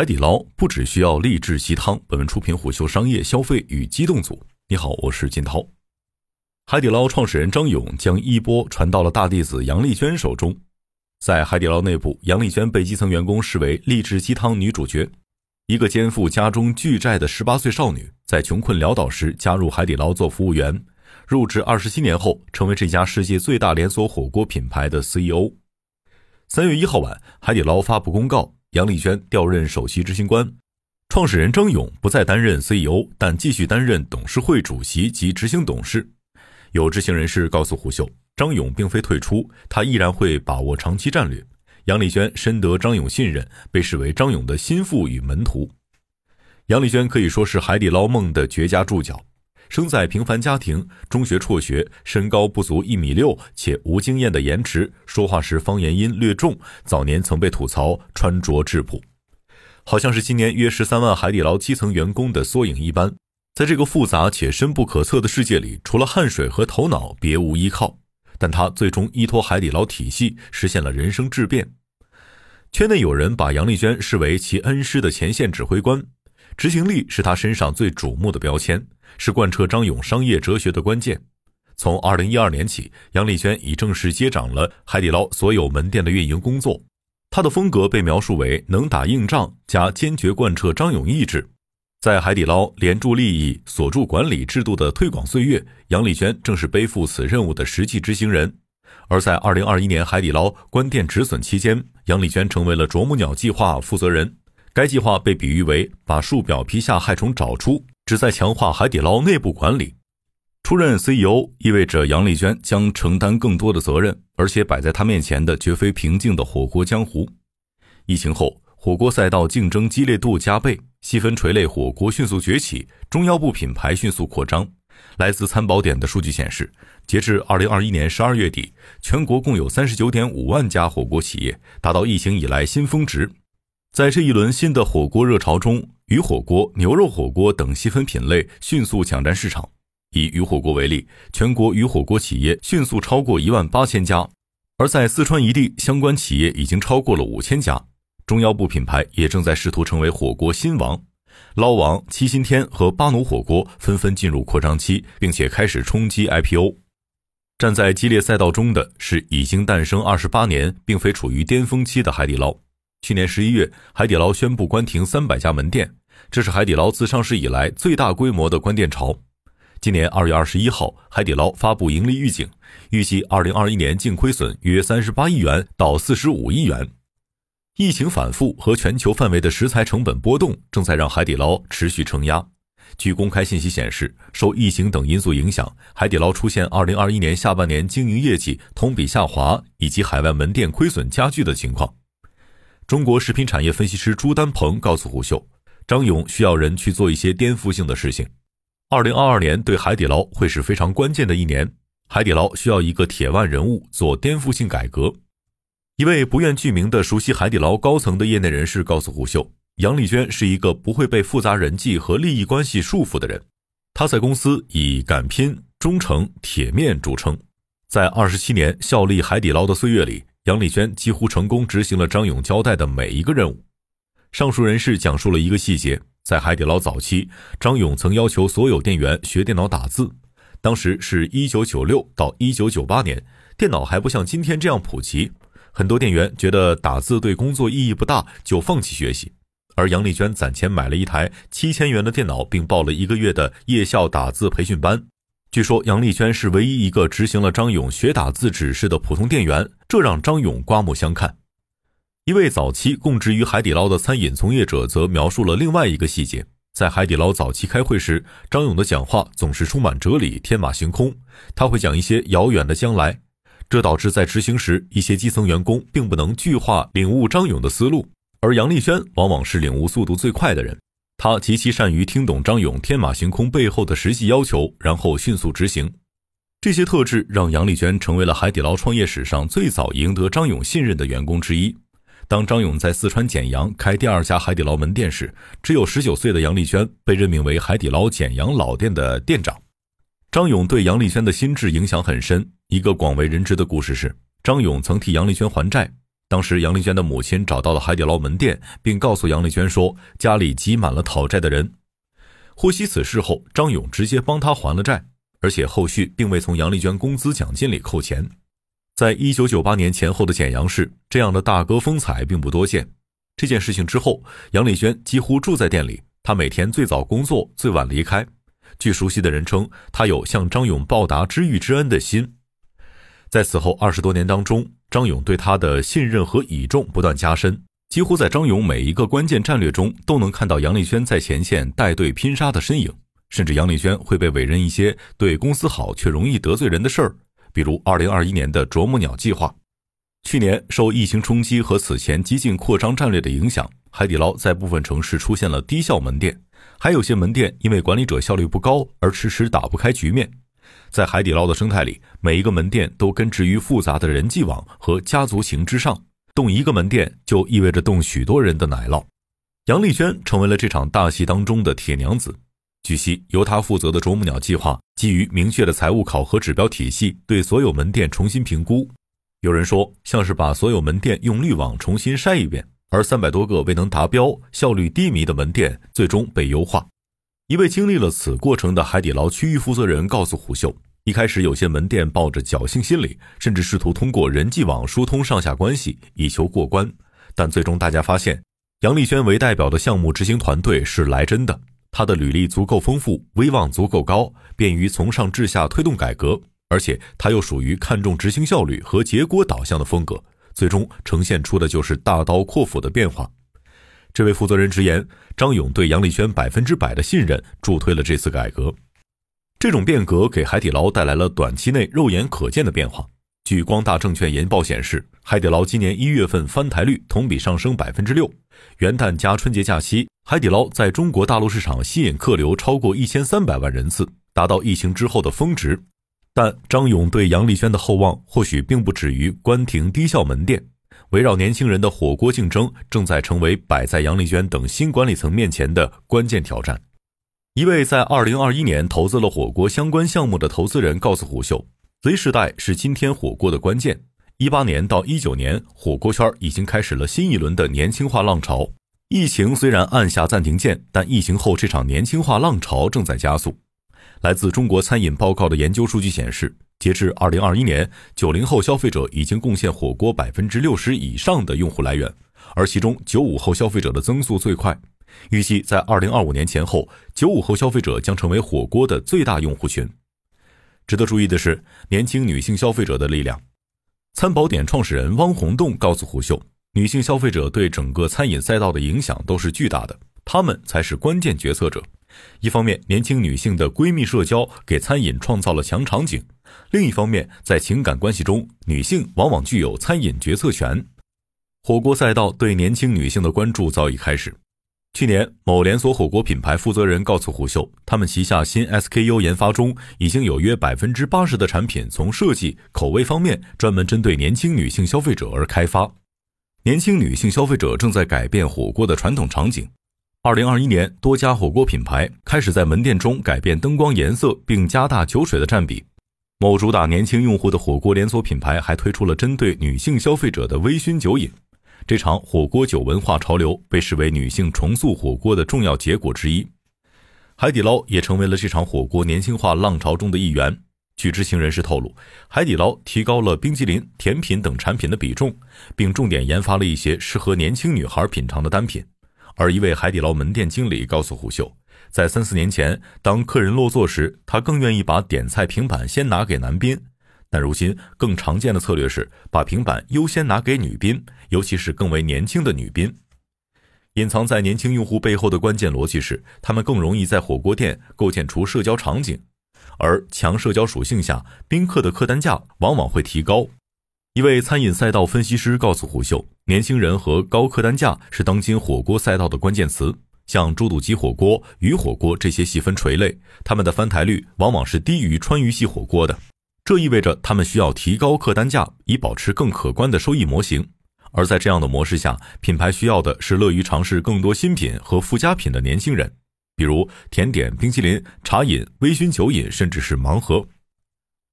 海底捞不只需要励志鸡汤。本文出品虎嗅商业消费与机动组。你好，我是金涛。海底捞创始人张勇将衣钵传到了大弟子杨丽娟手中。在海底捞内部，杨丽娟被基层员工视为励志鸡汤女主角。一个肩负家中巨债的十八岁少女，在穷困潦倒时加入海底捞做服务员，入职二十七年后，成为这家世界最大连锁火锅品牌的 CEO。三月一号晚，海底捞发布公告。杨丽娟调任首席执行官，创始人张勇不再担任 CEO，但继续担任董事会主席及执行董事。有知情人士告诉胡秀，张勇并非退出，他依然会把握长期战略。杨丽娟深得张勇信任，被视为张勇的心腹与门徒。杨丽娟可以说是海底捞梦的绝佳注脚。生在平凡家庭，中学辍学，身高不足一米六，且无经验的颜值，说话时方言音略重。早年曾被吐槽穿着质朴，好像是今年约十三万海底捞基层员工的缩影一般。在这个复杂且深不可测的世界里，除了汗水和头脑，别无依靠。但他最终依托海底捞体系，实现了人生质变。圈内有人把杨丽娟视为其恩师的前线指挥官。执行力是他身上最瞩目的标签，是贯彻张勇商业哲学的关键。从二零一二年起，杨丽娟已正式接掌了海底捞所有门店的运营工作。她的风格被描述为能打硬仗加坚决贯彻张勇意志。在海底捞连住利益、锁住管理制度的推广岁月，杨丽娟正是背负此任务的实际执行人。而在二零二一年海底捞关店止损期间，杨丽娟成为了啄木鸟计划负责人。该计划被比喻为把树表皮下害虫找出，旨在强化海底捞内部管理。出任 CEO 意味着杨丽娟将承担更多的责任，而且摆在她面前的绝非平静的火锅江湖。疫情后，火锅赛道竞争激烈度加倍，细分垂类火锅迅速崛起，中腰部品牌迅速扩张。来自参保点的数据显示，截至二零二一年十二月底，全国共有三十九点五万家火锅企业，达到疫情以来新峰值。在这一轮新的火锅热潮中，鱼火锅、牛肉火锅等细分品类迅速抢占市场。以鱼火锅为例，全国鱼火锅企业迅速超过一万八千家，而在四川一地，相关企业已经超过了五千家。中腰部品牌也正在试图成为火锅新王，捞王、七星天和巴奴火锅纷纷进入扩张期，并且开始冲击 IPO。站在激烈赛道中的是已经诞生二十八年，并非处于巅峰期的海底捞。去年十一月，海底捞宣布关停三百家门店，这是海底捞自上市以来最大规模的关店潮。今年二月二十一号，海底捞发布盈利预警，预计二零二一年净亏损约三十八亿元到四十五亿元。疫情反复和全球范围的食材成本波动，正在让海底捞持续承压。据公开信息显示，受疫情等因素影响，海底捞出现二零二一年下半年经营业绩同比下滑，以及海外门店亏损加剧的情况。中国食品产业分析师朱丹鹏告诉胡秀，张勇需要人去做一些颠覆性的事情。二零二二年对海底捞会是非常关键的一年，海底捞需要一个铁腕人物做颠覆性改革。一位不愿具名的熟悉海底捞高层的业内人士告诉胡秀，杨丽娟是一个不会被复杂人际和利益关系束缚的人。她在公司以敢拼、忠诚、铁面著称，在二十七年效力海底捞的岁月里。杨丽娟几乎成功执行了张勇交代的每一个任务。上述人士讲述了一个细节：在海底捞早期，张勇曾要求所有店员学电脑打字。当时是一九九六到一九九八年，电脑还不像今天这样普及，很多店员觉得打字对工作意义不大，就放弃学习。而杨丽娟攒钱买了一台七千元的电脑，并报了一个月的夜校打字培训班。据说杨丽娟是唯一一个执行了张勇学打字指示的普通店员，这让张勇刮目相看。一位早期供职于海底捞的餐饮从业者则描述了另外一个细节：在海底捞早期开会时，张勇的讲话总是充满哲理、天马行空，他会讲一些遥远的将来，这导致在执行时，一些基层员工并不能具化领悟张勇的思路，而杨丽娟往往是领悟速度最快的人。他极其善于听懂张勇天马行空背后的实际要求，然后迅速执行。这些特质让杨丽娟成为了海底捞创业史上最早赢得张勇信任的员工之一。当张勇在四川简阳开第二家海底捞门店时，只有十九岁的杨丽娟被任命为海底捞简阳老店的店长。张勇对杨丽娟的心智影响很深。一个广为人知的故事是，张勇曾替杨丽娟还债。当时杨丽娟的母亲找到了海底捞门店，并告诉杨丽娟说家里挤满了讨债的人。获悉此事后，张勇直接帮他还了债，而且后续并未从杨丽娟工资奖金里扣钱。在一九九八年前后的简阳市，这样的大哥风采并不多见。这件事情之后，杨丽娟几乎住在店里，她每天最早工作，最晚离开。据熟悉的人称，她有向张勇报答知遇之恩的心。在此后二十多年当中，张勇对他的信任和倚重不断加深。几乎在张勇每一个关键战略中，都能看到杨丽娟在前线带队拼杀的身影。甚至杨丽娟会被委任一些对公司好却容易得罪人的事儿，比如二零二一年的啄木鸟计划。去年受疫情冲击和此前激进扩张战略的影响，海底捞在部分城市出现了低效门店，还有些门店因为管理者效率不高而迟迟打不开局面。在海底捞的生态里，每一个门店都根植于复杂的人际网和家族型之上。动一个门店就意味着动许多人的奶酪，杨丽娟成为了这场大戏当中的铁娘子。据悉，由她负责的啄木鸟计划基于明确的财务考核指标体系，对所有门店重新评估。有人说，像是把所有门店用滤网重新筛一遍，而三百多个未能达标、效率低迷的门店最终被优化。一位经历了此过程的海底捞区域负责人告诉虎嗅。一开始，有些门店抱着侥幸心理，甚至试图通过人际网疏通上下关系，以求过关。但最终，大家发现，杨丽娟为代表的项目执行团队是来真的。他的履历足够丰富，威望足够高，便于从上至下推动改革。而且，他又属于看重执行效率和结果导向的风格，最终呈现出的就是大刀阔斧的变化。这位负责人直言，张勇对杨丽娟百分之百的信任，助推了这次改革。这种变革给海底捞带来了短期内肉眼可见的变化。据光大证券研报显示，海底捞今年一月份翻台率同比上升百分之六。元旦加春节假期，海底捞在中国大陆市场吸引客流超过一千三百万人次，达到疫情之后的峰值。但张勇对杨丽娟的厚望或许并不止于关停低效门店，围绕年轻人的火锅竞争正在成为摆在杨丽娟等新管理层面前的关键挑战。一位在二零二一年投资了火锅相关项目的投资人告诉虎嗅：“Z 时代是今天火锅的关键。一八年到一九年，火锅圈已经开始了新一轮的年轻化浪潮。疫情虽然按下暂停键，但疫情后这场年轻化浪潮正在加速。来自中国餐饮报告的研究数据显示，截至二零二一年，九零后消费者已经贡献火锅百分之六十以上的用户来源，而其中九五后消费者的增速最快。”预计在二零二五年前后，九五后消费者将成为火锅的最大用户群。值得注意的是，年轻女性消费者的力量。餐宝点创始人汪红栋告诉虎嗅，女性消费者对整个餐饮赛道的影响都是巨大的，她们才是关键决策者。一方面，年轻女性的闺蜜社交给餐饮创造了强场景；另一方面，在情感关系中，女性往往具有餐饮决策权。火锅赛道对年轻女性的关注早已开始。去年，某连锁火锅品牌负责人告诉虎嗅，他们旗下新 SKU 研发中已经有约百分之八十的产品从设计、口味方面专门针对年轻女性消费者而开发。年轻女性消费者正在改变火锅的传统场景。二零二一年，多家火锅品牌开始在门店中改变灯光颜色，并加大酒水的占比。某主打年轻用户的火锅连锁品牌还推出了针对女性消费者的微醺酒饮。这场火锅酒文化潮流被视为女性重塑火锅的重要结果之一，海底捞也成为了这场火锅年轻化浪潮中的一员。据知情人士透露，海底捞提高了冰激凌、甜品等产品的比重，并重点研发了一些适合年轻女孩品尝的单品。而一位海底捞门店经理告诉胡秀，在三四年前，当客人落座时，他更愿意把点菜平板先拿给男宾。但如今更常见的策略是把平板优先拿给女宾，尤其是更为年轻的女宾。隐藏在年轻用户背后的关键逻辑是，他们更容易在火锅店构建出社交场景，而强社交属性下，宾客的客单价往往会提高。一位餐饮赛道分析师告诉胡秀，年轻人和高客单价是当今火锅赛道的关键词。像猪肚鸡火锅、鱼火锅这些细分垂类，他们的翻台率往往是低于川渝系火锅的。这意味着他们需要提高客单价，以保持更可观的收益模型。而在这样的模式下，品牌需要的是乐于尝试更多新品和附加品的年轻人，比如甜点、冰淇淋、茶饮、微醺酒饮，甚至是盲盒。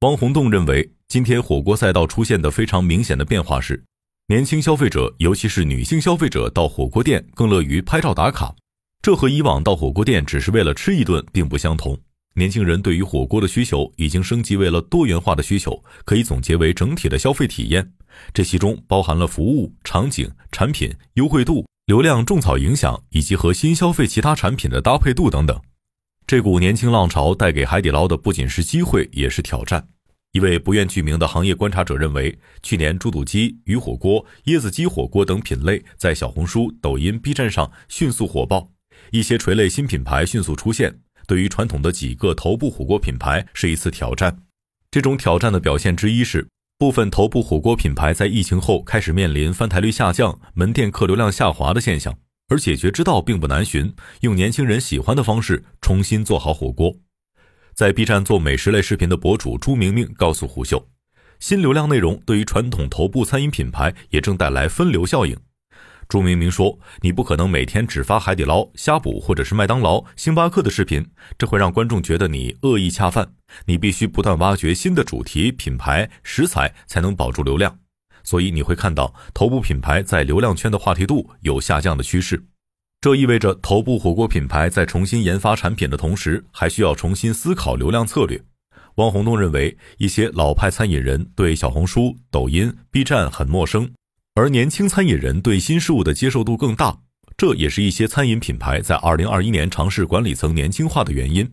汪洪栋认为，今天火锅赛道出现的非常明显的变化是，年轻消费者，尤其是女性消费者，到火锅店更乐于拍照打卡，这和以往到火锅店只是为了吃一顿并不相同。年轻人对于火锅的需求已经升级为了多元化的需求，可以总结为整体的消费体验。这其中包含了服务、场景、产品、优惠度、流量种草影响，以及和新消费其他产品的搭配度等等。这股年轻浪潮带给海底捞的不仅是机会，也是挑战。一位不愿具名的行业观察者认为，去年猪肚鸡、鱼火锅、椰子鸡火锅等品类在小红书、抖音、B 站上迅速火爆，一些垂类新品牌迅速出现。对于传统的几个头部火锅品牌是一次挑战。这种挑战的表现之一是，部分头部火锅品牌在疫情后开始面临翻台率下降、门店客流量下滑的现象，而解决之道并不难寻，用年轻人喜欢的方式重新做好火锅。在 B 站做美食类视频的博主朱明明告诉虎嗅，新流量内容对于传统头部餐饮品牌也正带来分流效应。朱明明说：“你不可能每天只发海底捞、呷哺或者是麦当劳、星巴克的视频，这会让观众觉得你恶意恰饭。你必须不断挖掘新的主题、品牌、食材，才能保住流量。所以你会看到头部品牌在流量圈的话题度有下降的趋势。这意味着头部火锅品牌在重新研发产品的同时，还需要重新思考流量策略。”汪洪东认为，一些老派餐饮人对小红书、抖音、B 站很陌生。而年轻餐饮人对新事物的接受度更大，这也是一些餐饮品牌在二零二一年尝试管理层年轻化的原因。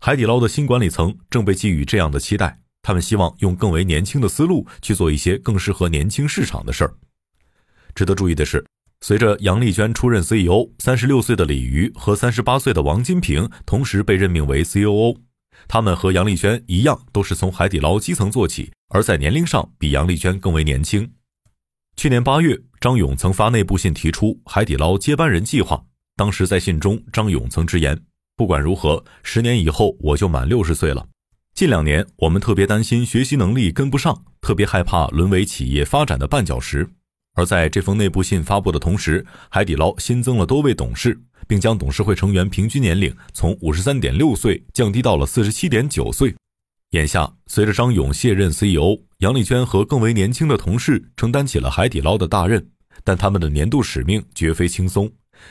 海底捞的新管理层正被寄予这样的期待，他们希望用更为年轻的思路去做一些更适合年轻市场的事儿。值得注意的是，随着杨丽娟出任 CEO，三十六岁的李瑜和三十八岁的王金平同时被任命为 COO，他们和杨丽娟一样，都是从海底捞基层做起，而在年龄上比杨丽娟更为年轻。去年八月，张勇曾发内部信提出海底捞接班人计划。当时在信中，张勇曾直言：“不管如何，十年以后我就满六十岁了。近两年，我们特别担心学习能力跟不上，特别害怕沦为企业发展的绊脚石。”而在这封内部信发布的同时，海底捞新增了多位董事，并将董事会成员平均年龄从五十三点六岁降低到了四十七点九岁。眼下，随着张勇卸任 CEO，杨丽娟和更为年轻的同事承担起了海底捞的大任，但他们的年度使命绝非轻松。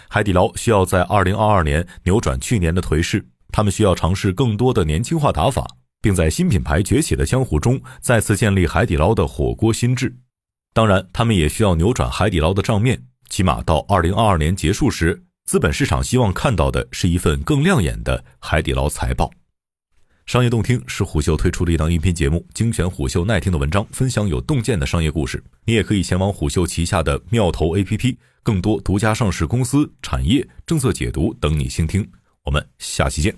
海底捞需要在2022年扭转去年的颓势，他们需要尝试更多的年轻化打法，并在新品牌崛起的江湖中再次建立海底捞的火锅新制。当然，他们也需要扭转海底捞的账面，起码到2022年结束时，资本市场希望看到的是一份更亮眼的海底捞财报。商业洞听是虎嗅推出的一档音频节目，精选虎嗅耐听的文章，分享有洞见的商业故事。你也可以前往虎嗅旗下的妙投 APP，更多独家上市公司、产业政策解读等你倾听。我们下期见。